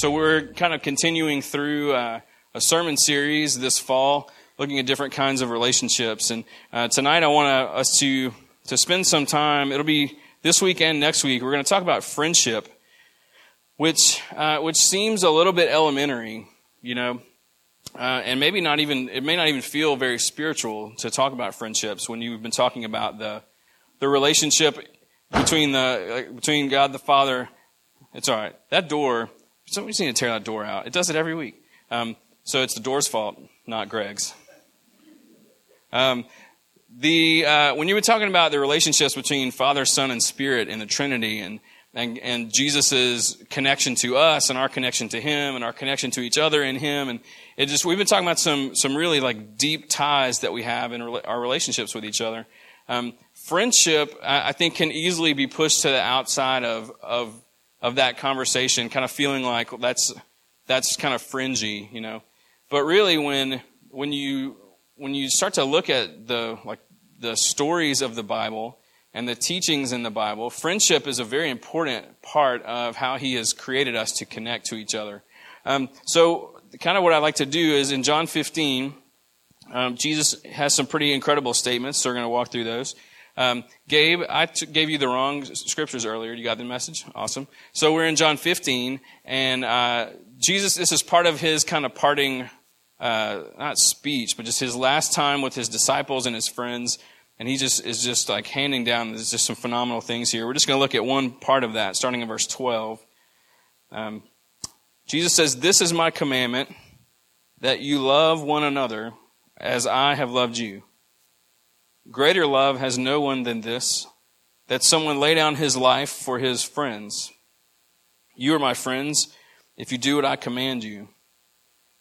So we're kind of continuing through uh, a sermon series this fall, looking at different kinds of relationships. And uh, tonight, I want us to to spend some time. It'll be this week and next week. We're going to talk about friendship, which uh, which seems a little bit elementary, you know, uh, and maybe not even it may not even feel very spiritual to talk about friendships when you've been talking about the the relationship between the between God the Father. It's all right. That door Somebody's need to tear that door out. It does it every week. Um, so it's the door's fault, not Greg's. Um, the uh, when you were talking about the relationships between Father, Son, and Spirit in the Trinity, and and and Jesus's connection to us, and our connection to Him, and our connection to each other in Him, and it just we've been talking about some some really like deep ties that we have in re- our relationships with each other. Um, friendship, I, I think, can easily be pushed to the outside of of of that conversation, kind of feeling like that's that's kind of fringy, you know. But really, when when you when you start to look at the like the stories of the Bible and the teachings in the Bible, friendship is a very important part of how He has created us to connect to each other. Um, so, kind of what I like to do is in John 15, um, Jesus has some pretty incredible statements. So we're going to walk through those. Um, Gabe, I t- gave you the wrong scriptures earlier. You got the message? Awesome. So we're in John 15, and uh, Jesus, this is part of his kind of parting, uh, not speech, but just his last time with his disciples and his friends. And he just is just like handing down, there's just some phenomenal things here. We're just going to look at one part of that, starting in verse 12. Um, Jesus says, This is my commandment, that you love one another as I have loved you. Greater love has no one than this, that someone lay down his life for his friends. You are my friends if you do what I command you.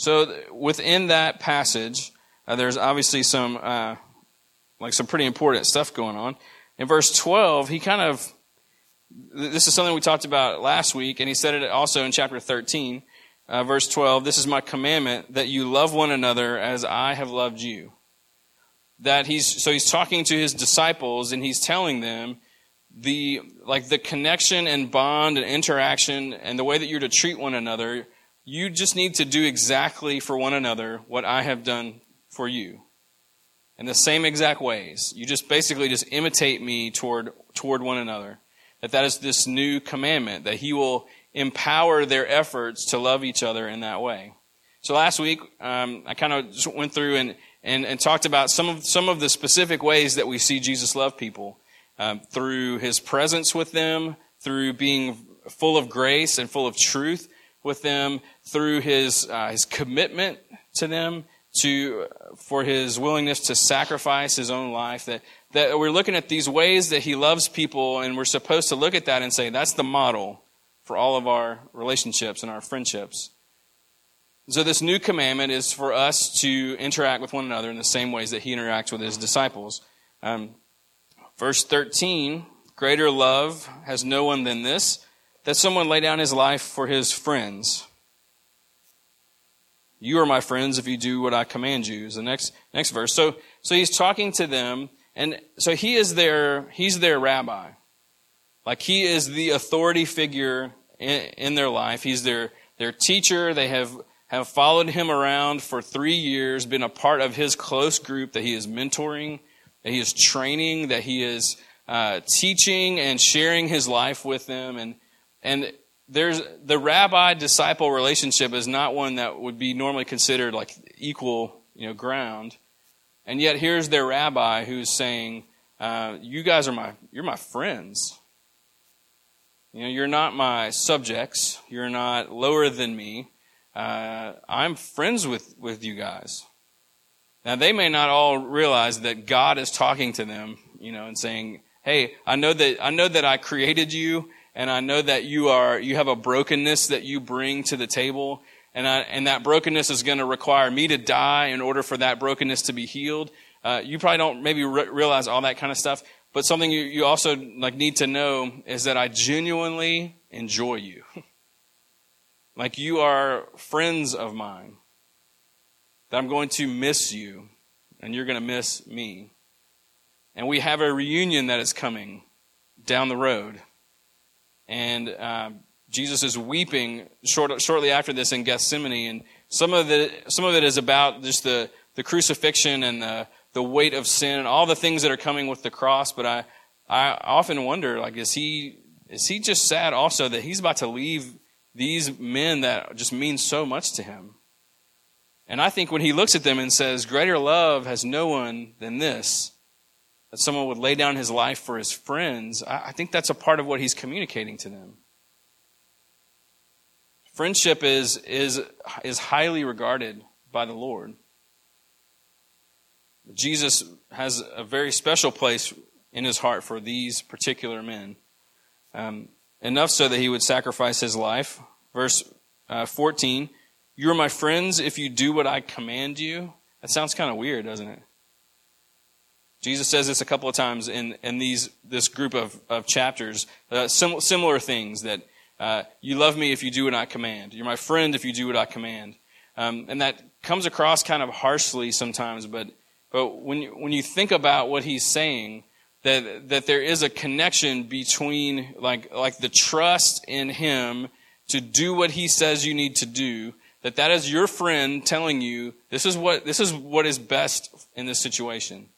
So within that passage, uh, there's obviously some uh, like some pretty important stuff going on. In verse 12, he kind of this is something we talked about last week, and he said it also in chapter 13 uh, verse 12, this is my commandment that you love one another as I have loved you. That he's, so he's talking to his disciples and he's telling them the, like the connection and bond and interaction and the way that you're to treat one another. You just need to do exactly for one another what I have done for you. In the same exact ways. You just basically just imitate me toward, toward one another. That that is this new commandment that he will empower their efforts to love each other in that way. So last week, um, I kind of just went through and, and, and, talked about some of, some of the specific ways that we see Jesus love people um, through his presence with them, through being full of grace and full of truth with them, through his, uh, his commitment to them, to, for his willingness to sacrifice his own life, that, that we're looking at these ways that he loves people, and we're supposed to look at that and say, that's the model for all of our relationships and our friendships. So, this new commandment is for us to interact with one another in the same ways that he interacts with his disciples. Um, verse 13 Greater love has no one than this, that someone lay down his life for his friends. You are my friends if you do what I command you. Is the next next verse. So so he's talking to them, and so he is their he's their rabbi. Like he is the authority figure in, in their life. He's their, their teacher. They have, have followed him around for three years, been a part of his close group that he is mentoring, that he is training, that he is uh, teaching and sharing his life with them. And, and there's the rabbi disciple relationship is not one that would be normally considered like equal you know ground and yet here's their rabbi who's saying uh, you guys are my you're my friends. You know, you're not my subjects. You're not lower than me. Uh, I'm friends with with you guys. Now they may not all realize that God is talking to them, you know, and saying, "Hey, I know that I know that I created you, and I know that you are you have a brokenness that you bring to the table, and I, and that brokenness is going to require me to die in order for that brokenness to be healed." Uh, you probably don't maybe re- realize all that kind of stuff, but something you, you also like need to know is that I genuinely enjoy you. like you are friends of mine. That I'm going to miss you and you're going to miss me. And we have a reunion that is coming down the road. And uh, Jesus is weeping short, shortly after this in Gethsemane, and some of it some of it is about just the the crucifixion and the the weight of sin and all the things that are coming with the cross. But I, I often wonder, like, is he, is he just sad also that he's about to leave these men that just mean so much to him? And I think when he looks at them and says, greater love has no one than this, that someone would lay down his life for his friends, I, think that's a part of what he's communicating to them. Friendship is, is, is highly regarded by the Lord. Jesus has a very special place in his heart for these particular men. Um, enough so that he would sacrifice his life. Verse uh, 14 You are my friends if you do what I command you. That sounds kind of weird, doesn't it? Jesus says this a couple of times in, in these, this group of, of chapters, uh, sim- similar things that uh, you love me if you do what I command. You're my friend if you do what I command. Um, and that comes across kind of harshly sometimes, but but when you, when you think about what he's saying, that that there is a connection between like like the trust in him to do what he says you need to do, that that is your friend telling you this is what this is what is best in this situation.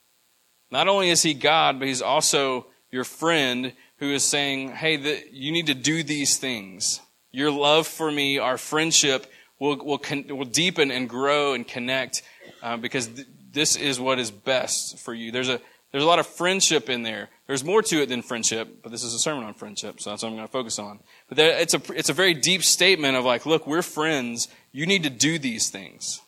Not only is he God, but he's also your friend who is saying, "Hey, the, you need to do these things. Your love for me, our friendship, will will, con- will deepen and grow and connect uh, because th- this is what is best for you. There's a there's a lot of friendship in there. There's more to it than friendship, but this is a sermon on friendship, so that's what I'm going to focus on. But there, it's a it's a very deep statement of like, look, we're friends. You need to do these things.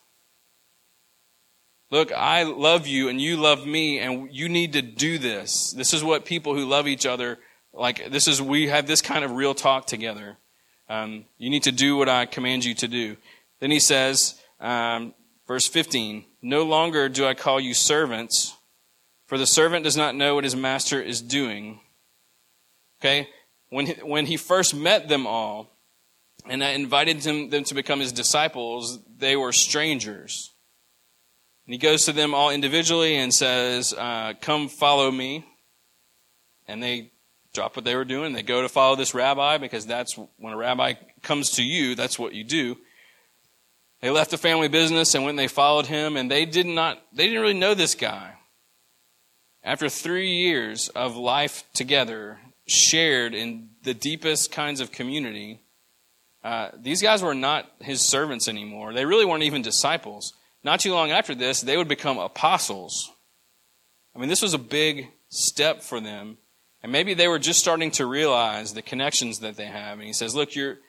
Look, I love you and you love me, and you need to do this. This is what people who love each other like. This is we have this kind of real talk together. Um, you need to do what I command you to do. Then he says, um, verse 15. No longer do I call you servants, for the servant does not know what his master is doing. Okay? When he, when he first met them all and I invited them, them to become his disciples, they were strangers. And he goes to them all individually and says, uh, Come follow me. And they drop what they were doing. They go to follow this rabbi because that's when a rabbi comes to you, that's what you do. They left the family business and when they followed him, and they did not, they didn't really know this guy. After three years of life together, shared in the deepest kinds of community, uh, these guys were not his servants anymore. They really weren't even disciples. Not too long after this, they would become apostles. I mean, this was a big step for them. And maybe they were just starting to realize the connections that they have. And he says, Look, you're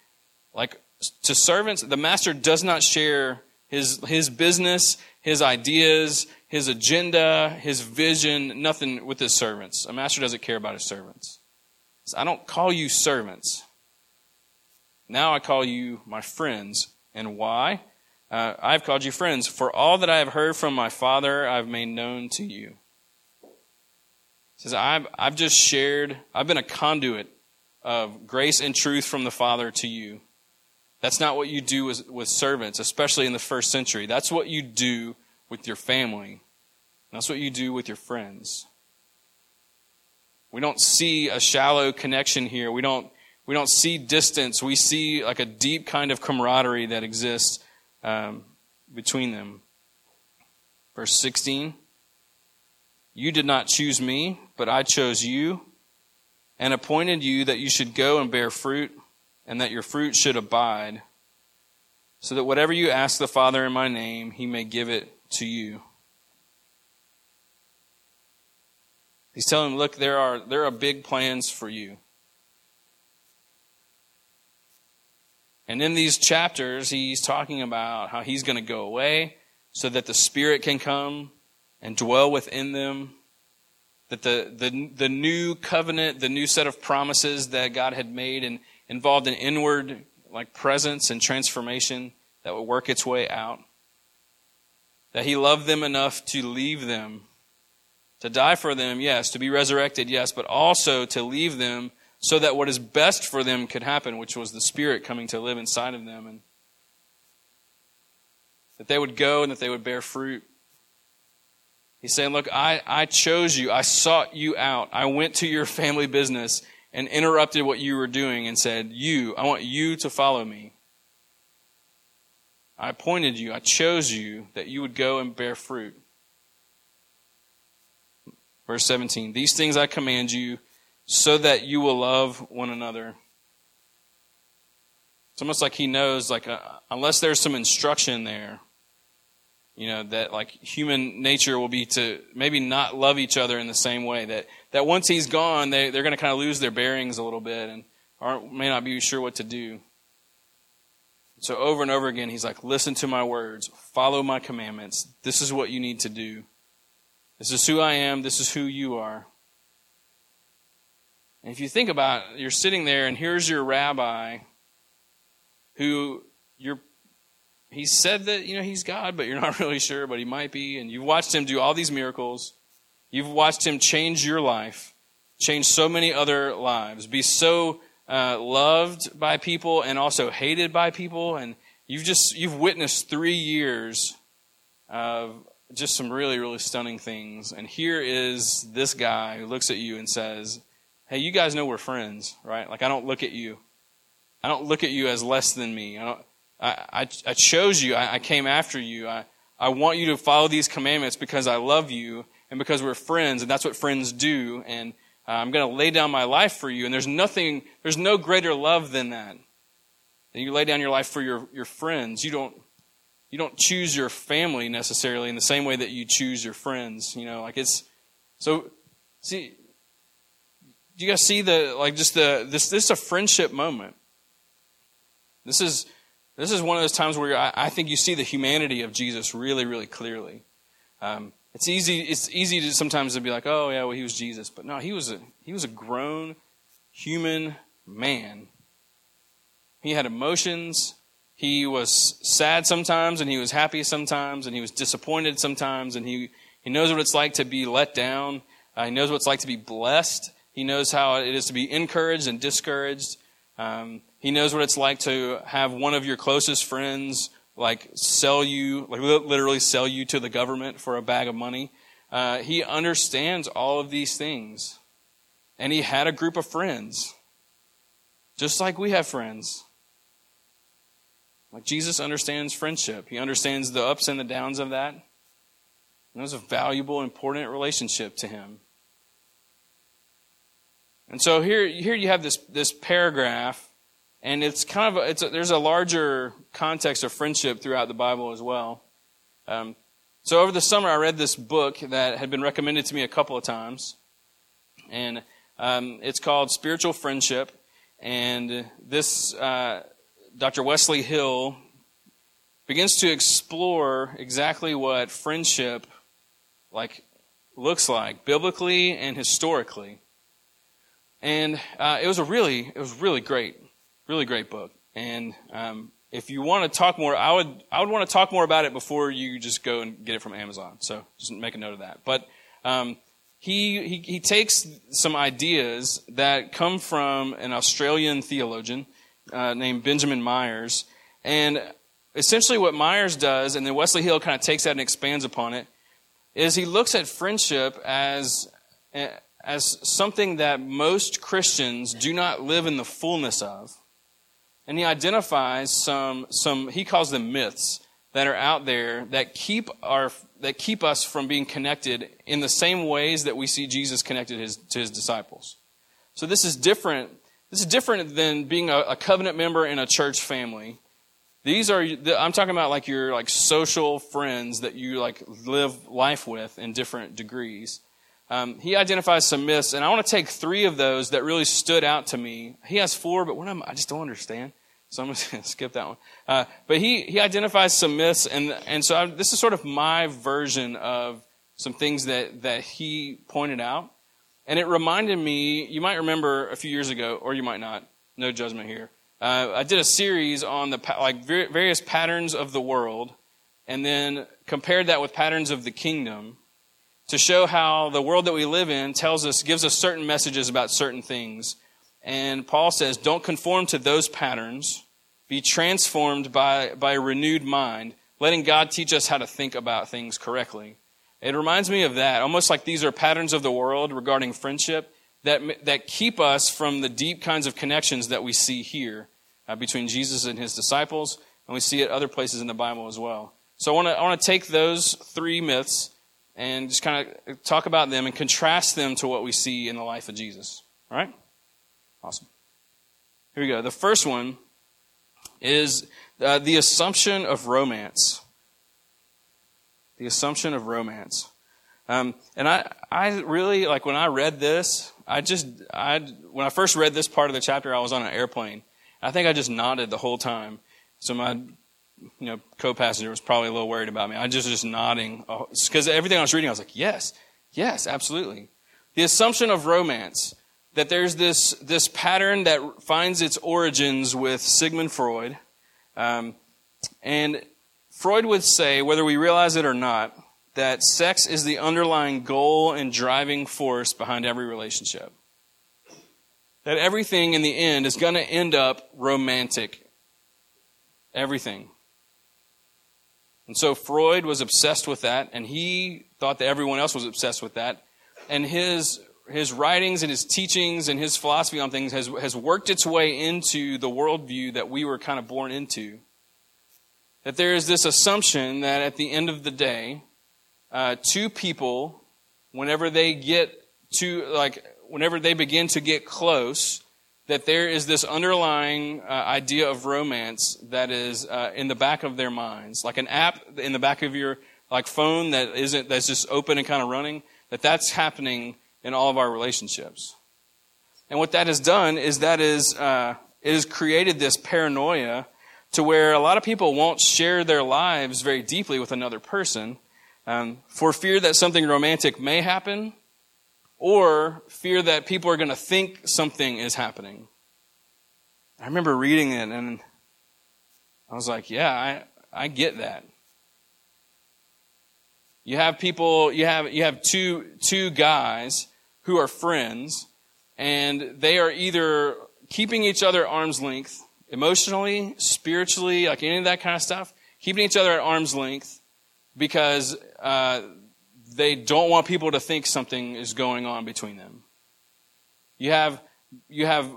like to servants, the master does not share his, his business, his ideas, his agenda, his vision, nothing with his servants. A master doesn't care about his servants. I don't call you servants. Now I call you my friends. And why? Uh, I've called you friends. For all that I have heard from my Father, I've made known to you. He says, I've, I've just shared, I've been a conduit of grace and truth from the Father to you. That's not what you do with, with servants, especially in the first century. That's what you do with your family. That's what you do with your friends. We don't see a shallow connection here. We don't, we don't see distance. We see like a deep kind of camaraderie that exists um, between them. Verse 16 You did not choose me, but I chose you and appointed you that you should go and bear fruit and that your fruit should abide, so that whatever you ask the Father in my name, he may give it to you. He's telling them, look, there are, there are big plans for you. And in these chapters, he's talking about how he's going to go away so that the Spirit can come and dwell within them. That the, the, the new covenant, the new set of promises that God had made and involved an inward like presence and transformation that would work its way out. That he loved them enough to leave them, to die for them, yes, to be resurrected, yes, but also to leave them so that what is best for them could happen, which was the Spirit coming to live inside of them, and that they would go and that they would bear fruit. He's saying, Look, I, I chose you. I sought you out. I went to your family business and interrupted what you were doing and said, You, I want you to follow me. I appointed you. I chose you that you would go and bear fruit. Verse 17 These things I command you so that you will love one another. It's almost like he knows, like, uh, unless there's some instruction there, you know, that like human nature will be to maybe not love each other in the same way. That, that once he's gone, they, they're going to kind of lose their bearings a little bit and aren't, may not be sure what to do. So over and over again, he's like, listen to my words, follow my commandments. This is what you need to do. This is who I am. This is who you are. And if you think about it, you're sitting there and here's your rabbi who you're he said that you know he's God, but you're not really sure, but he might be, and you've watched him do all these miracles. You've watched him change your life, change so many other lives, be so uh, loved by people and also hated by people, and you've just you've witnessed three years of just some really really stunning things. And here is this guy who looks at you and says, hey, you guys know we're friends, right? Like, I don't look at you. I don't look at you as less than me. I, don't, I, I, I chose you. I, I came after you. I, I want you to follow these commandments because I love you and because we're friends, and that's what friends do. And uh, I'm going to lay down my life for you. And there's nothing, there's no greater love than that. And you lay down your life for your, your friends. You don't, you don't choose your family necessarily in the same way that you choose your friends. You know, like it's, so, see, do you guys see the like just the this this is a friendship moment. This is this is one of those times where I, I think you see the humanity of Jesus really really clearly. Um, it's easy it's easy to sometimes to be like oh yeah well he was Jesus but no he was a he was a grown human man. He had emotions. He was sad sometimes and he was happy sometimes and he was disappointed sometimes and he he knows what it's like to be let down. Uh, he knows what it's like to be blessed. He knows how it is to be encouraged and discouraged. Um, he knows what it's like to have one of your closest friends like sell you, like literally sell you to the government for a bag of money. Uh, he understands all of these things. And he had a group of friends, just like we have friends. Like Jesus understands friendship, he understands the ups and the downs of that. And it was a valuable, important relationship to him. And so here, here you have this, this paragraph, and it's kind of a, it's a, there's a larger context of friendship throughout the Bible as well. Um, so over the summer, I read this book that had been recommended to me a couple of times, and um, it's called Spiritual Friendship. And this uh, Dr. Wesley Hill begins to explore exactly what friendship like looks like biblically and historically. And uh, it was a really, it was really great, really great book. And um, if you want to talk more, I would, I would want to talk more about it before you just go and get it from Amazon. So just make a note of that. But um, he, he, he takes some ideas that come from an Australian theologian uh, named Benjamin Myers, and essentially what Myers does, and then Wesley Hill kind of takes that and expands upon it, is he looks at friendship as as something that most Christians do not live in the fullness of. And he identifies some, some he calls them myths that are out there that keep our that keep us from being connected in the same ways that we see Jesus connected his, to his disciples. So this is different. This is different than being a, a covenant member in a church family. These are I'm talking about like your like social friends that you like live life with in different degrees. Um, he identifies some myths, and I want to take three of those that really stood out to me. He has four, but one of them I just don't understand. So I'm just going to skip that one. Uh, but he, he identifies some myths, and, and so I, this is sort of my version of some things that, that he pointed out. And it reminded me, you might remember a few years ago, or you might not, no judgment here. Uh, I did a series on the like various patterns of the world, and then compared that with patterns of the kingdom to show how the world that we live in tells us, gives us certain messages about certain things. And Paul says, don't conform to those patterns. Be transformed by, by a renewed mind, letting God teach us how to think about things correctly. It reminds me of that, almost like these are patterns of the world regarding friendship that, that keep us from the deep kinds of connections that we see here uh, between Jesus and his disciples, and we see it other places in the Bible as well. So I want to I want to take those three myths and just kind of talk about them and contrast them to what we see in the life of Jesus. All right? Awesome. Here we go. The first one is uh, the assumption of romance. The assumption of romance. Um, and I, I really, like when I read this, I just, I, when I first read this part of the chapter, I was on an airplane. I think I just nodded the whole time. So my you know, co-passenger was probably a little worried about me. I just just nodding because everything I was reading, I was like, yes, yes, absolutely. The assumption of romance that there's this this pattern that finds its origins with Sigmund Freud, um, and Freud would say, whether we realize it or not, that sex is the underlying goal and driving force behind every relationship. That everything in the end is going to end up romantic. Everything. And so Freud was obsessed with that, and he thought that everyone else was obsessed with that. And his his writings and his teachings and his philosophy on things has, has worked its way into the worldview that we were kind of born into. That there is this assumption that at the end of the day, uh, two people, whenever they get to, like, whenever they begin to get close, that there is this underlying uh, idea of romance that is uh, in the back of their minds, like an app in the back of your like phone that isn't that's just open and kind of running. That that's happening in all of our relationships. And what that has done is that is uh, it has created this paranoia to where a lot of people won't share their lives very deeply with another person um, for fear that something romantic may happen or fear that people are going to think something is happening. I remember reading it and I was like, yeah, I, I get that. You have people, you have, you have two, two guys who are friends and they are either keeping each other at arm's length emotionally, spiritually, like any of that kind of stuff, keeping each other at arm's length because uh, they don't want people to think something is going on between them. You have, you have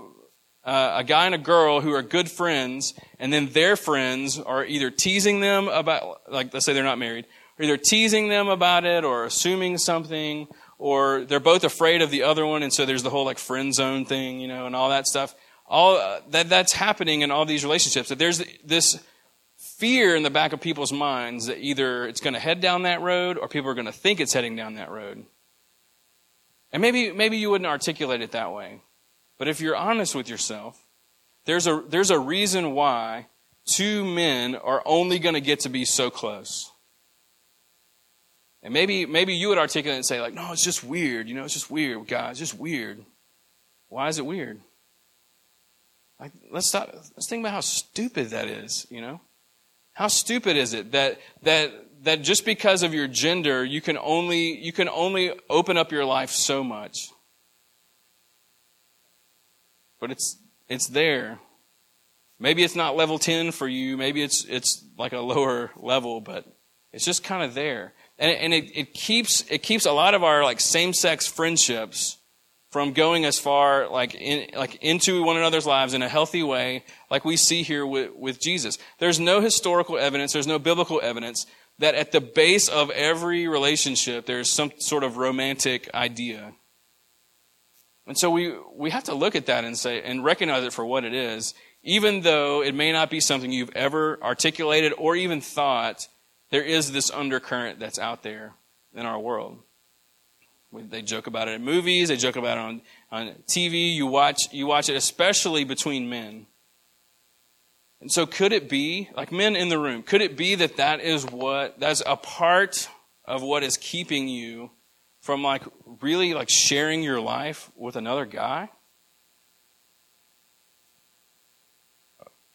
uh, a guy and a girl who are good friends, and then their friends are either teasing them about, like, let's say they're not married, or either teasing them about it or assuming something, or they're both afraid of the other one, and so there's the whole, like, friend zone thing, you know, and all that stuff. All uh, that, that's happening in all these relationships. That there's this fear in the back of people's minds that either it's going to head down that road or people are going to think it's heading down that road. And maybe, maybe you wouldn't articulate it that way. But if you're honest with yourself, there's a, there's a reason why two men are only going to get to be so close. And maybe, maybe you would articulate and say, like, no, it's just weird. You know, it's just weird, guys. It's just weird. Why is it weird? Like, let's stop. Let's think about how stupid that is, you know? How stupid is it that, that, that just because of your gender, you can only, you can only open up your life so much? But it's, it's there. Maybe it's not level 10 for you. Maybe it's, it's like a lower level, but it's just kind of there. And, and it, it keeps, it keeps a lot of our like same-sex friendships from going as far like in, like into one another's lives in a healthy way like we see here with, with jesus. There's no historical evidence there's no biblical evidence that at the base of every relationship there's some sort of romantic idea. And so we we have to look at that and say and recognize it for what it is even though it may not be something you've ever articulated or even thought there is this undercurrent that's out there in our world They joke about it in movies. They joke about it on, on TV. You watch, you watch it, especially between men. And so could it be, like men in the room, could it be that that is what, that's a part of what is keeping you from like really like sharing your life with another guy?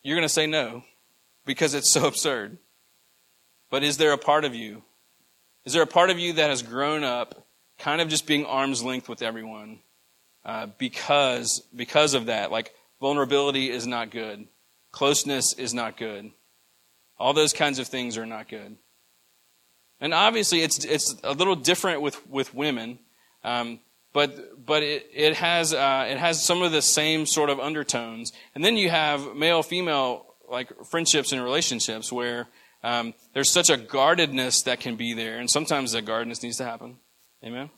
You're going to say no because it's so absurd. But is there a part of you? Is there a part of you that has grown up kind of just being arm's length with everyone uh, because because of that? Like vulnerability is not good, closeness is not good, all those kinds of things are not good. And obviously, it's it's a little different with with women, um, but but it it has uh, it has some of the same sort of undertones. And then you have male female like friendships and relationships where um, there's such a guardedness that can be there, and sometimes that guardedness needs to happen. Amen.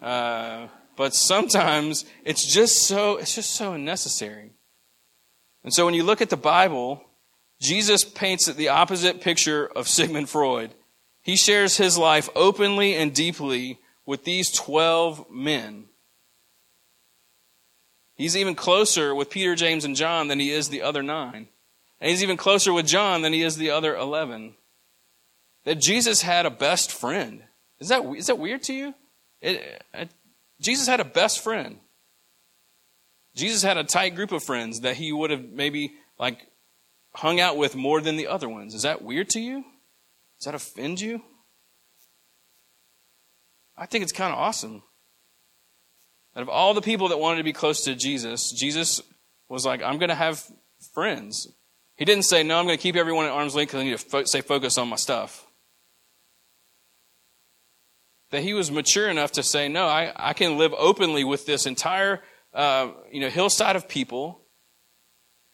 Uh, but sometimes it's just so it's just so unnecessary. And so when you look at the Bible, Jesus paints the opposite picture of Sigmund Freud. He shares his life openly and deeply with these 12 men. He's even closer with Peter, James, and John than he is the other nine. And he's even closer with John than he is the other 11. That Jesus had a best friend. Is that, is that weird to you? It, Jesus had a best friend. Jesus had a tight group of friends that he would have maybe like hung out with more than the other ones. Is that weird to you? Does that offend you? I think it's kind of awesome. That of all the people that wanted to be close to Jesus, Jesus was like, I'm going to have friends. He didn't say, No, I'm going to keep everyone at arm's length because I need to fo- stay focused on my stuff. That he was mature enough to say, No, I, I can live openly with this entire uh, you know, hillside of people,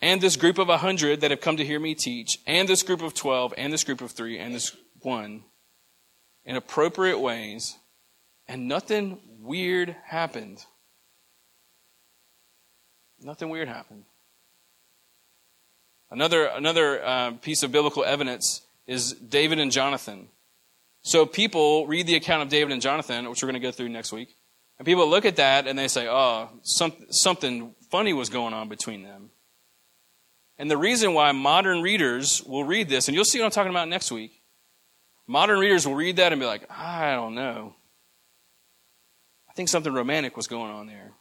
and this group of 100 that have come to hear me teach, and this group of 12, and this group of three, and this one, in appropriate ways, and nothing weird happened. Nothing weird happened. Another, another uh, piece of biblical evidence is David and Jonathan. So people read the account of David and Jonathan, which we're going to go through next week, and people look at that and they say, oh, some, something funny was going on between them. And the reason why modern readers will read this, and you'll see what I'm talking about next week, modern readers will read that and be like, I don't know. I think something romantic was going on there.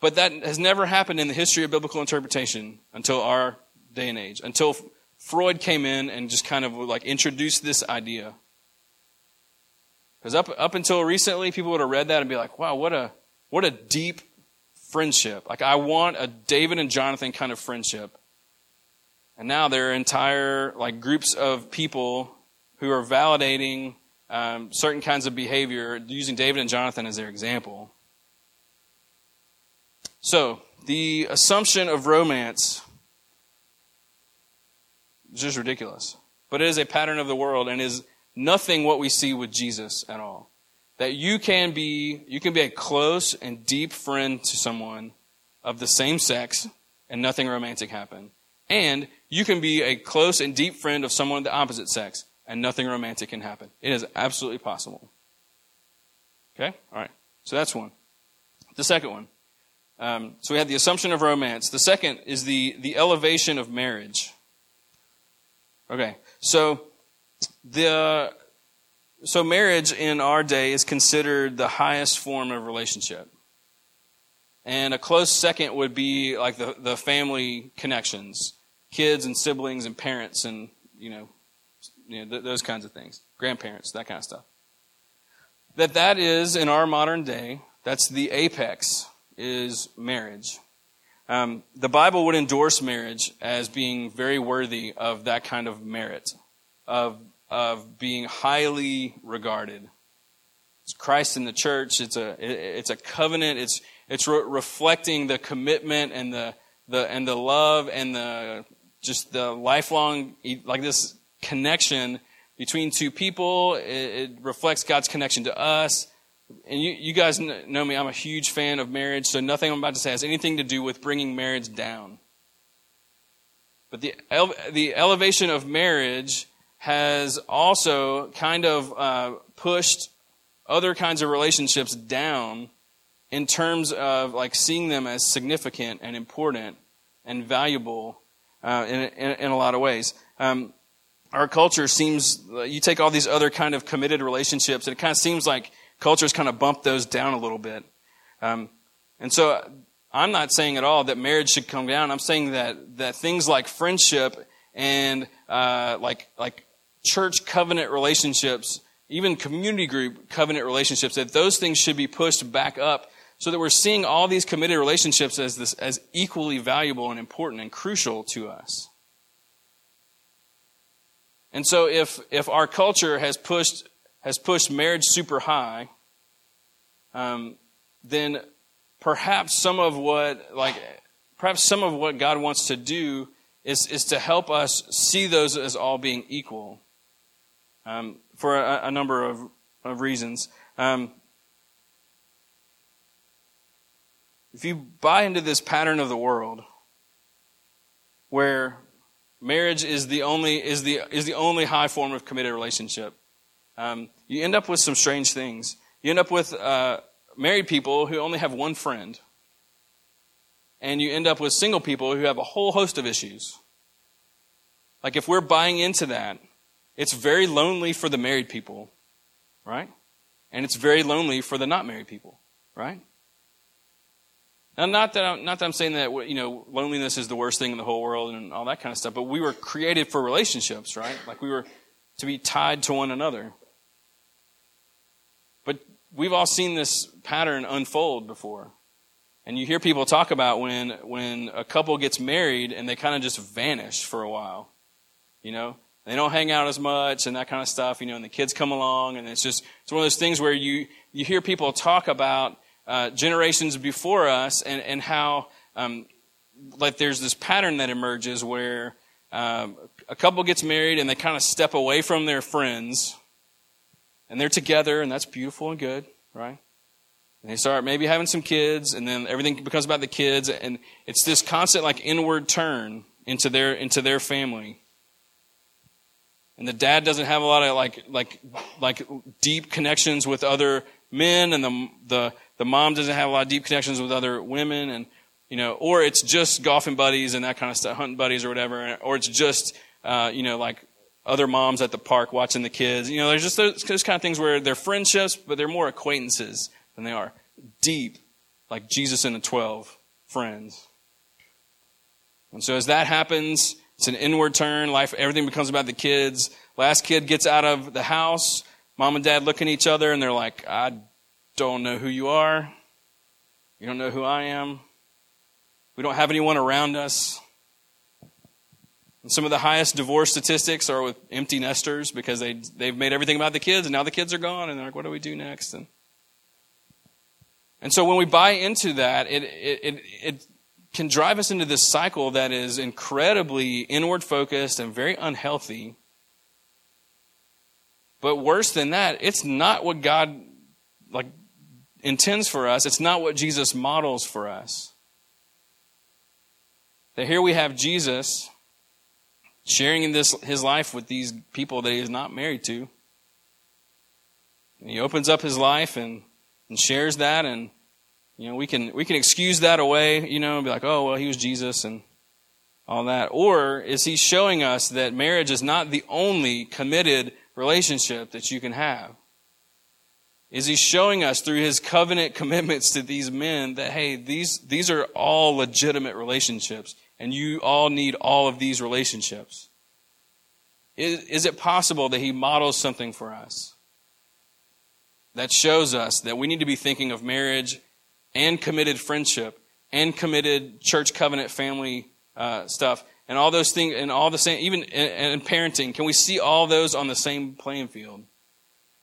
But that has never happened in the history of biblical interpretation until our day and age, until Freud came in and just kind of like introduced this idea. Because up, up until recently, people would have read that and be like, wow, what a, what a deep friendship. Like, I want a David and Jonathan kind of friendship. And now there are entire, like, groups of people who are validating um, certain kinds of behavior using David and Jonathan as their example. So, the assumption of romance is just ridiculous. But it is a pattern of the world and is nothing what we see with Jesus at all. That you can be you can be a close and deep friend to someone of the same sex and nothing romantic happen. And you can be a close and deep friend of someone of the opposite sex and nothing romantic can happen. It is absolutely possible. Okay? All right. So that's one. The second one. Um, so we had the assumption of romance. The second is the, the elevation of marriage. Okay. So the so marriage in our day is considered the highest form of relationship. And a close second would be like the, the family connections, kids and siblings and parents and, you know, you know th- those kinds of things, grandparents, that kind of stuff. That that is, in our modern day, that's the apex, is marriage. Um, the Bible would endorse marriage as being very worthy of that kind of merit, of, of being highly regarded. It's Christ in the church. It's a, it's a covenant. It's, it's re- reflecting the commitment and the, the, and the love and the, just the lifelong, like this connection between two people. It, it reflects God's connection to us. And you, you guys know me, I'm a huge fan of marriage, so nothing I'm about to say has anything to do with bringing marriage down. But the, the elevation of marriage has also kind of uh, pushed other kinds of relationships down in terms of like seeing them as significant and important and valuable uh, in, in, in, a lot of ways. Um, our culture seems you take all these other kind of committed relationships and it kind of seems like culture's kind of bumped those down a little bit um, and so i'm not saying at all that marriage should come down i'm saying that that things like friendship and uh, like like church covenant relationships even community group covenant relationships that those things should be pushed back up so that we're seeing all these committed relationships as this as equally valuable and important and crucial to us. And so if, if our culture has pushed, has pushed marriage super high, um, then perhaps some of what, like, perhaps some of what God wants to do is, is to help us see those as all being equal um, for a, a, number of, of reasons. Um, if you buy into this pattern of the world where marriage is the only is the is the only high form of committed relationship. Um, you end up with some strange things. You end up with uh, married people who only have one friend, and you end up with single people who have a whole host of issues. Like if we're buying into that, it's very lonely for the married people, right? And it's very lonely for the not married people, right? Now, not that I'm, not that I'm saying that you know loneliness is the worst thing in the whole world and all that kind of stuff, but we were created for relationships, right? Like we were to be tied to one another. But we've all seen this pattern unfold before. And you hear people talk about when when a couple gets married and they kind of just vanish for a while. You know? They don't hang out as much and that kind of stuff, you know, and the kids come along and it's just it's one of those things where you you hear people talk about uh, generations before us and, and how um, like there's this pattern that emerges where um, a couple gets married and they kind of step away from their friends and they're together and that's beautiful and good right? And they start maybe having some kids and then everything becomes about the kids and it's this constant like inward turn into their into their family and the dad doesn't have a lot of like like like deep connections with other men and the the the mom doesn't have a lot of deep connections with other women and you know or it's just golfing buddies and that kind of stuff hunting buddies or whatever or it's just uh, you know like other moms at the park watching the kids. You know there's just those, those kind of things where they're friendships but they're more acquaintances than they are deep like jesus and the 12 friends. And so as that happens it's an inward turn life everything becomes about the kids last kid gets out of the house mom and dad look at each other and they're like i don't know who you are. You don't know who I am. We don't have anyone around us. And some of the highest divorce statistics are with empty nesters because they, they've made everything about the kids and now the kids are gone and they're like, what do we do next? And, and so when we buy into that, it, it, it, it can drive us into this cycle that is incredibly inward focused and very unhealthy. But worse than that, it's not what God like intends for us, it's not what Jesus models for us. That here we have Jesus sharing in this his life with these people that he is not married to. And he opens up his life and, and shares that and you know, we can we can excuse that away, you know, and be like, oh well he was Jesus and all that. Or is he showing us that marriage is not the only committed relationship that you can have? is he showing us through his covenant commitments to these men that hey these these are all legitimate relationships and you all need all of these relationships is, is it possible that he models something for us that shows us that we need to be thinking of marriage and committed friendship and committed church covenant family uh, stuff and all those things and all the same even and parenting can we see all those on the same playing field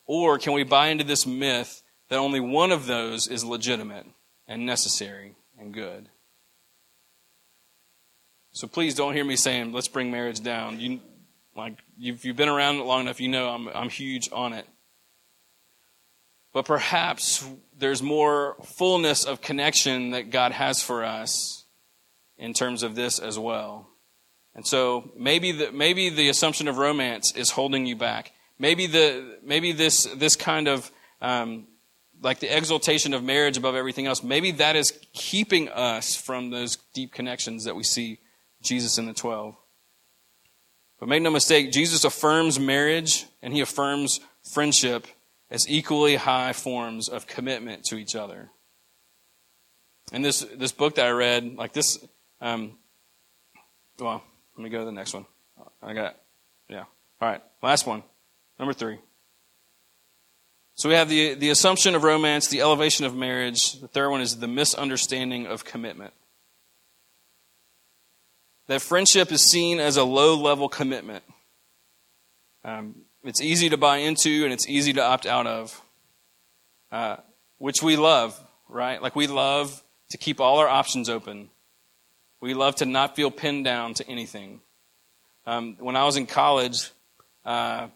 or can we buy into this myth that only one of those is legitimate and necessary and good? So please don't hear me saying, let's bring marriage down. You, like, if you've been around long enough, you know I'm, I'm huge on it. But perhaps there's more fullness of connection that God has for us in terms of this as well. And so maybe the, maybe the assumption of romance is holding you back. Maybe the maybe this this kind of um, like the exaltation of marriage above everything else, maybe that is keeping us from those deep connections that we see Jesus in the 12. But make no mistake, Jesus affirms marriage and he affirms friendship as equally high forms of commitment to each other. And this, this book that I read, like this, um, well, let me go to the next one. I got, yeah. All right, last one. Number three. So we have the, the assumption of romance, the elevation of marriage. The third one is the misunderstanding of commitment. That friendship is seen as a low level commitment. Um, it's easy to buy into and it's easy to opt out of, uh, which we love, right? Like we love to keep all our options open. We love to not feel pinned down to anything. Um, when I was in college, uh,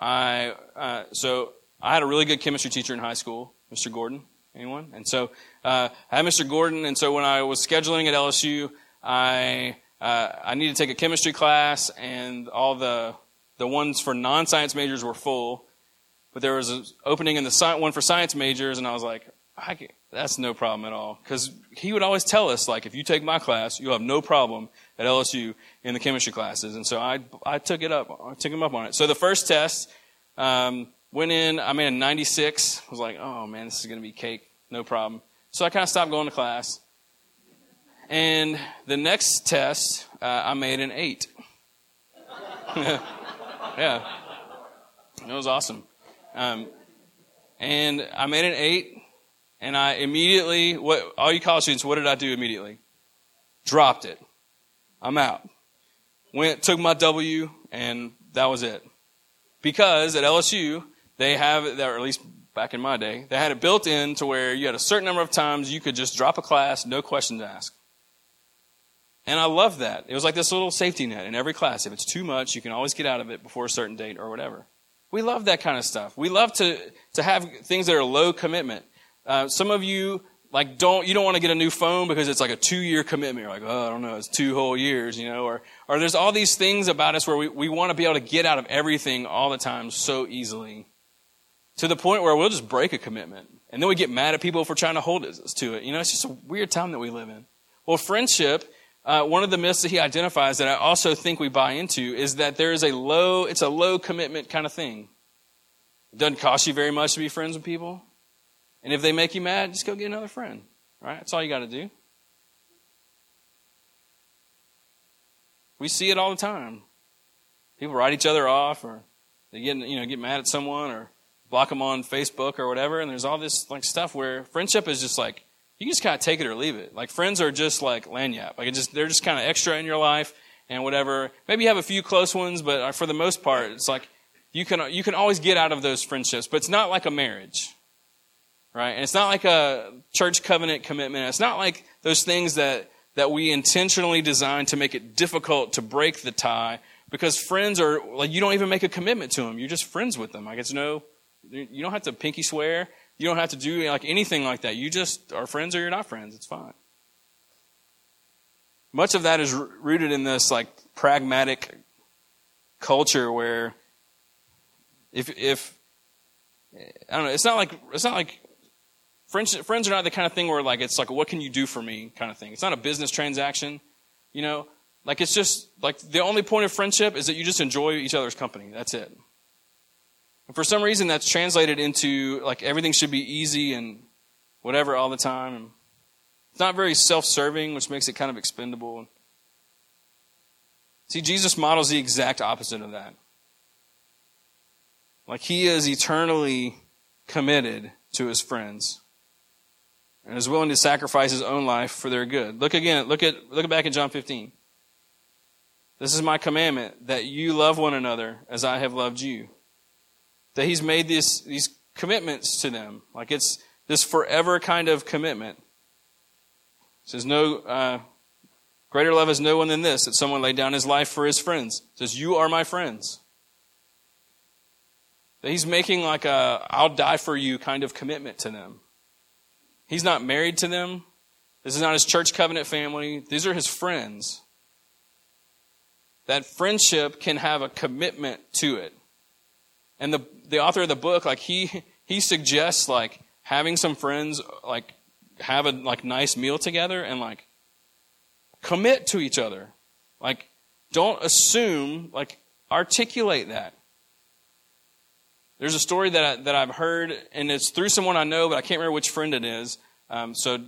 I uh, so I had a really good chemistry teacher in high school, Mr. Gordon. Anyone? And so uh, I had Mr. Gordon, and so when I was scheduling at LSU, I uh, I needed to take a chemistry class, and all the the ones for non-science majors were full, but there was an opening in the sci- one for science majors, and I was like, I can, that's no problem at all, because he would always tell us like, if you take my class, you'll have no problem at LSU in the chemistry classes, and so I I took it up, I took him up on it. So the first test. Um, Went in, I made a 96. I Was like, oh man, this is going to be cake. No problem. So I kind of stopped going to class. And the next test, uh, I made an 8. yeah. It was awesome. Um, and I made an 8. And I immediately, what all you college students, what did I do immediately? Dropped it. I'm out. Went, took my W, and that was it. Because at LSU, they have, that or at least back in my day, they had it built in to where you had a certain number of times you could just drop a class, no questions asked. And I love that. It was like this little safety net in every class. If it's too much, you can always get out of it before a certain date or whatever. We love that kind of stuff. We love to, to have things that are low commitment. Uh, some of you like don't you don't want to get a new phone because it's like a two year commitment. You're like, oh, I don't know, it's two whole years, you know, or or there's all these things about us where we, we want to be able to get out of everything all the time so easily to the point where we'll just break a commitment. And then we get mad at people for trying to hold us to it. You know, it's just a weird time that we live in. Well, friendship, uh, one of the myths that he identifies that I also think we buy into is that there is a low, it's a low commitment kind of thing. It doesn't cost you very much to be friends with people. And if they make you mad, just go get another friend. Right? That's all you got to do. We see it all the time. People write each other off or they get, you know, get mad at someone or block them on Facebook or whatever. And there's all this like stuff where friendship is just like you can just kind of take it or leave it. Like friends are just like lagniappe. Like just they're just kind of extra in your life and whatever. Maybe you have a few close ones, but uh, for the most part, it's like you can you can always get out of those friendships. But it's not like a marriage, right? And it's not like a church covenant commitment. It's not like those things that that we intentionally design to make it difficult to break the tie because friends are like you don't even make a commitment to them. You're just friends with them. Like it's no you don't have to pinky swear. You don't have to do like anything like that. You just are friends or you're not friends. It's fine. Much of that is rooted in this like pragmatic culture where if if I don't know, it's not like it's not like friends friends are not the kind of thing where like it's like what can you do for me kind of thing. It's not a business transaction, you know. Like it's just like the only point of friendship is that you just enjoy each other's company. That's it. And for some reason, that's translated into like everything should be easy and whatever all the time. It's not very self serving, which makes it kind of expendable. See, Jesus models the exact opposite of that. Like he is eternally committed to his friends and is willing to sacrifice his own life for their good. Look again, look at look back at John 15. This is my commandment that you love one another as I have loved you that he's made these, these commitments to them. Like it's this forever kind of commitment. It says, No, uh, greater love has no one than this, that someone laid down his life for his friends. It says, You are my friends. That he's making like a I'll die for you kind of commitment to them. He's not married to them. This is not his church covenant family. These are his friends. That friendship can have a commitment to it. And the, the author of the book, like he, he suggests like having some friends like have a like nice meal together and like commit to each other. Like don't assume, like articulate that. There's a story that I, that I've heard, and it's through someone I know, but I can't remember which friend it is. Um, so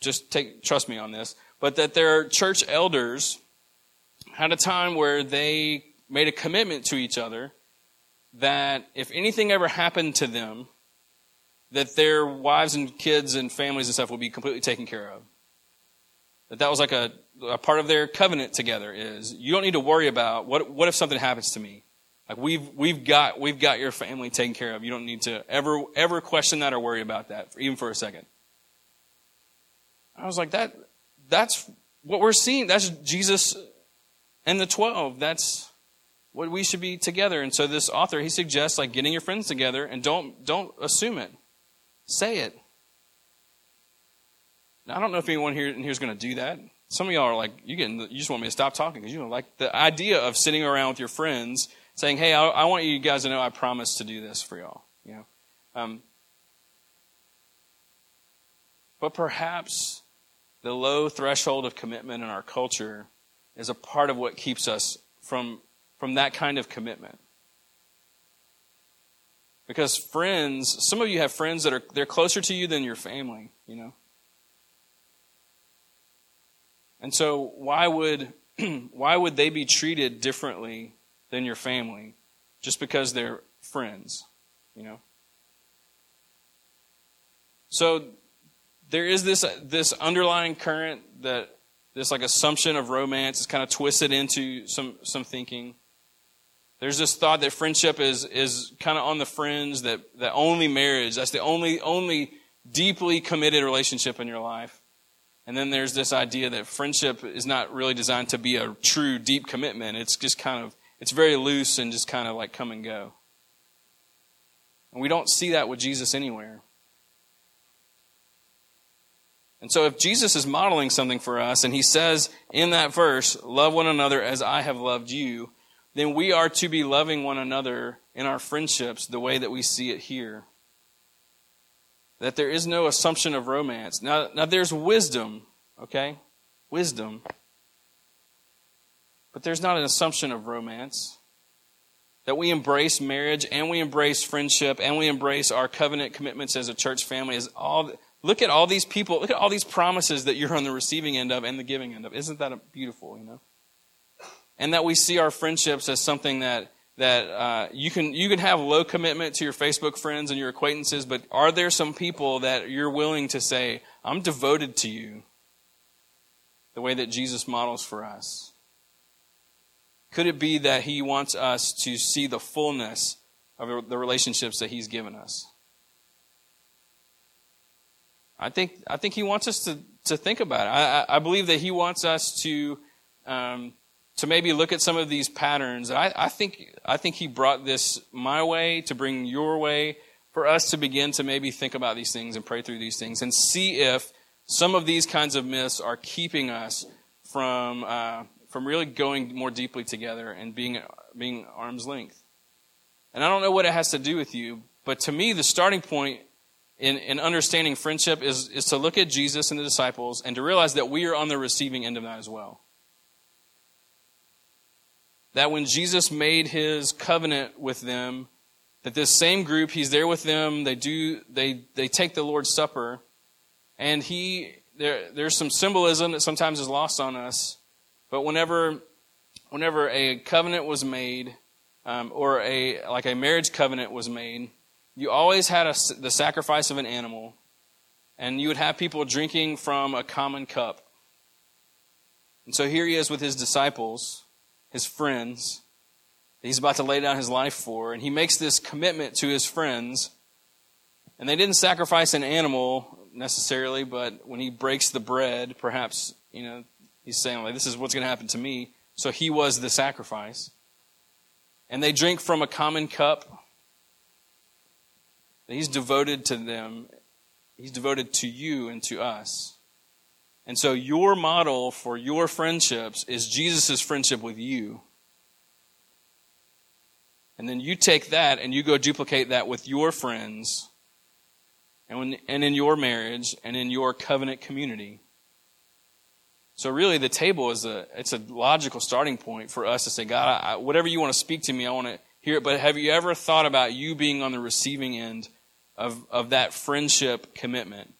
just take trust me on this. But that their church elders had a time where they made a commitment to each other that if anything ever happened to them, that their wives and kids and families and stuff would be completely taken care of. That that was like a, a part of their covenant together is you don't need to worry about what what if something happens to me. Like we've we've got we've got your family taken care of. You don't need to ever ever question that or worry about that even for a second. I was like that that's what we're seeing. That's Jesus and the 12. That's what we should be together. And so this author, he suggests like getting your friends together and don't don't assume it. Say it. Now, I don't know if anyone here in here is going to do that. Some of y'all are like, you getting, you just want me to stop talking because you don't like the idea of sitting around with your friends saying, "Hey, I, I, want you guys to know I promise to do this for y'all." You know, um, but perhaps the low threshold of commitment in our culture is a part of what keeps us from from that kind of commitment. Because friends, some of you have friends that are they're closer to you than your family, you know. And so why would why would they be treated differently than your family just because they're friends, you know? So there is this this underlying current that this like assumption of romance is kind of twisted into some some thinking. There's this thought that friendship is is kind of on the fringe that that only marriage that's the only only deeply committed relationship in your life. And then there's this idea that friendship is not really designed to be a true deep commitment. It's just kind of it's very loose and just kind of like come and go. And we don't see that with Jesus anywhere. And so, if Jesus is modeling something for us, and he says in that verse, Love one another as I have loved you, then we are to be loving one another in our friendships the way that we see it here. That there is no assumption of romance. Now, now there's wisdom, okay? Wisdom. But there's not an assumption of romance. That we embrace marriage and we embrace friendship and we embrace our covenant commitments as a church family is all Look at all these people, look at all these promises that you're on the receiving end of and the giving end of. Isn't that beautiful, you know? And that we see our friendships as something that that uh, you can you can have low commitment to your Facebook friends and your acquaintances, but are there some people that you're willing to say, "I'm devoted to you," the way that Jesus models for us? Could it be that He wants us to see the fullness of the relationships that He's given us? I think I think he wants us to to think about it. I, I believe that he wants us to um, to maybe look at some of these patterns. I, I think I think he brought this my way to bring your way for us to begin to maybe think about these things and pray through these things and see if some of these kinds of myths are keeping us from uh, from really going more deeply together and being being arm's length. And I don't know what it has to do with you, but to me, the starting point in, in understanding friendship is, is to look at Jesus and the disciples and to realize that we are on the receiving end of that as well. That when Jesus made his covenant with them, that this same group, he's there with them, they do they they take the Lord's Supper, and he there there's some symbolism that sometimes is lost on us. But whenever whenever a covenant was made, um, or a like a marriage covenant was made, you always had a, the sacrifice of an animal, and you would have people drinking from a common cup. And so here he is with his disciples, his friends, he's about to lay down his life for, and he makes this commitment to his friends. And they didn't sacrifice an animal necessarily, but when he breaks the bread, perhaps, you know, he's saying, like, this is what's going to happen to me. So he was the sacrifice. And they drink from a common cup. He's devoted to them. He's devoted to you and to us. And so your model for your friendships is Jesus' friendship with you. And then you take that and you go duplicate that with your friends and, when, and in your marriage and in your covenant community. So really, the table is a it's a logical starting point for us to say, God, I, whatever you want to speak to me, I want to hear it. But have you ever thought about you being on the receiving end of of that friendship commitment?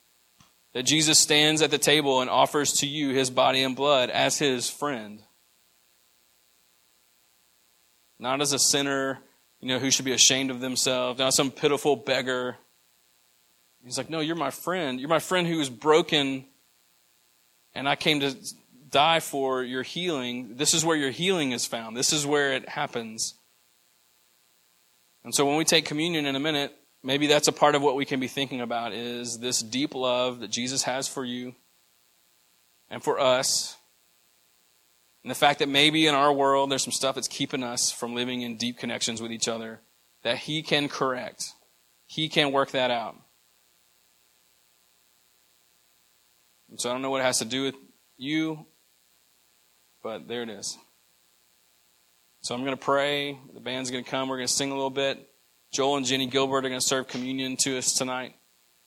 That Jesus stands at the table and offers to you His body and blood as His friend, not as a sinner, you know, who should be ashamed of themselves, not some pitiful beggar. He's like, no, you're my friend. You're my friend who is broken and I came to die for your healing. This is where your healing is found. This is where it happens. And so when we take communion in a minute, maybe that's a part of what we can be thinking about is this deep love that Jesus has for you and for us. And the fact that maybe in our world there's some stuff that's keeping us from living in deep connections with each other that he can correct. He can work that out. So I don't know what it has to do with you, but there it is. So I'm going to pray. The band's going to come. We're going to sing a little bit. Joel and Jenny Gilbert are going to serve communion to us tonight.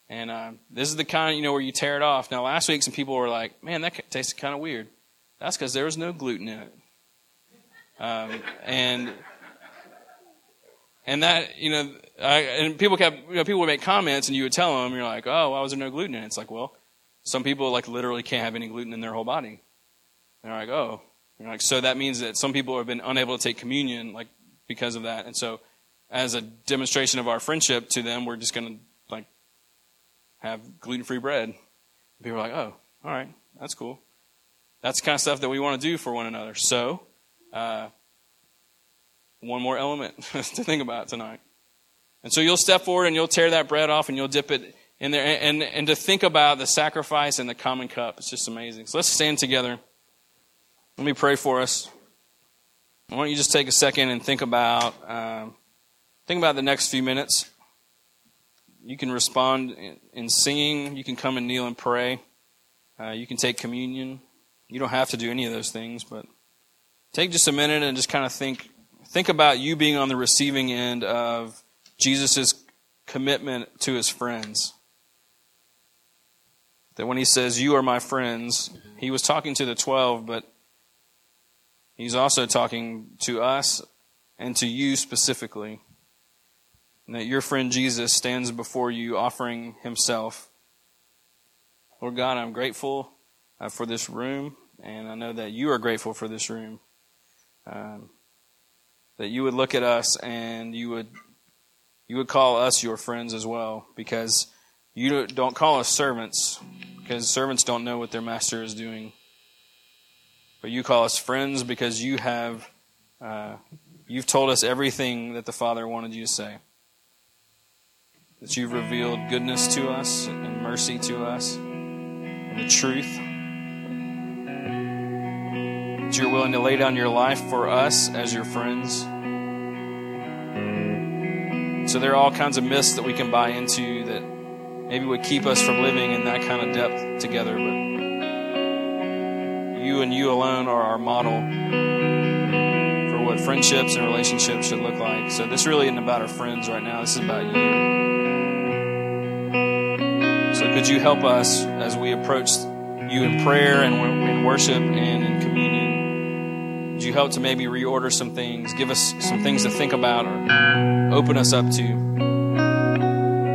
And uh, this is the kind, you know, where you tear it off. Now, last week, some people were like, man, that tasted kind of weird. That's because there was no gluten in it. Um, and and that, you know, I, and people kept, you know, people would make comments, and you would tell them, you're like, oh, why was there no gluten in it? It's like, well, some people like literally can't have any gluten in their whole body. And they're like, oh, you're like, so that means that some people have been unable to take communion like because of that. And so, as a demonstration of our friendship to them, we're just going to like have gluten-free bread. And people are like, oh, all right, that's cool. That's the kind of stuff that we want to do for one another. So, uh, one more element to think about tonight. And so you'll step forward and you'll tear that bread off and you'll dip it in there and, and to think about the sacrifice and the common cup. It's just amazing. So let's stand together. Let me pray for us. Why don't you just take a second and think about um, think about the next few minutes. You can respond in, in singing. You can come and kneel and pray. Uh, you can take communion. You don't have to do any of those things, but take just a minute and just kind of think think about you being on the receiving end of Jesus' commitment to his friends. That when he says, You are my friends, he was talking to the 12, but he's also talking to us and to you specifically. And that your friend Jesus stands before you offering himself. Lord God, I'm grateful uh, for this room, and I know that you are grateful for this room. Um, that you would look at us and you would you would call us your friends as well because you don't call us servants because servants don't know what their master is doing. But you call us friends because you have uh, you've told us everything that the Father wanted you to say. That you've revealed goodness to us and mercy to us and the truth. That you're willing to lay down your life for us as your friends. So there are all kinds of myths that we can buy into that maybe would keep us from living in that kind of depth together. But you and you alone are our model for what friendships and relationships should look like. So this really isn't about our friends right now. This is about you. So could you help us as we approach you in prayer and in worship and in communion? Would you help to maybe reorder some things, give us some things to think about, or open us up to?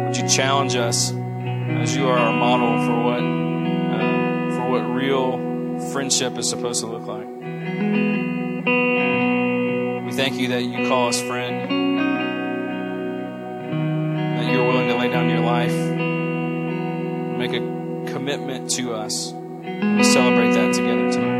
Would you challenge us as you are our model for what uh, for what real friendship is supposed to look like? We thank you that you call us friend, that you're willing to lay down your life, make a commitment to us. We celebrate that together tonight.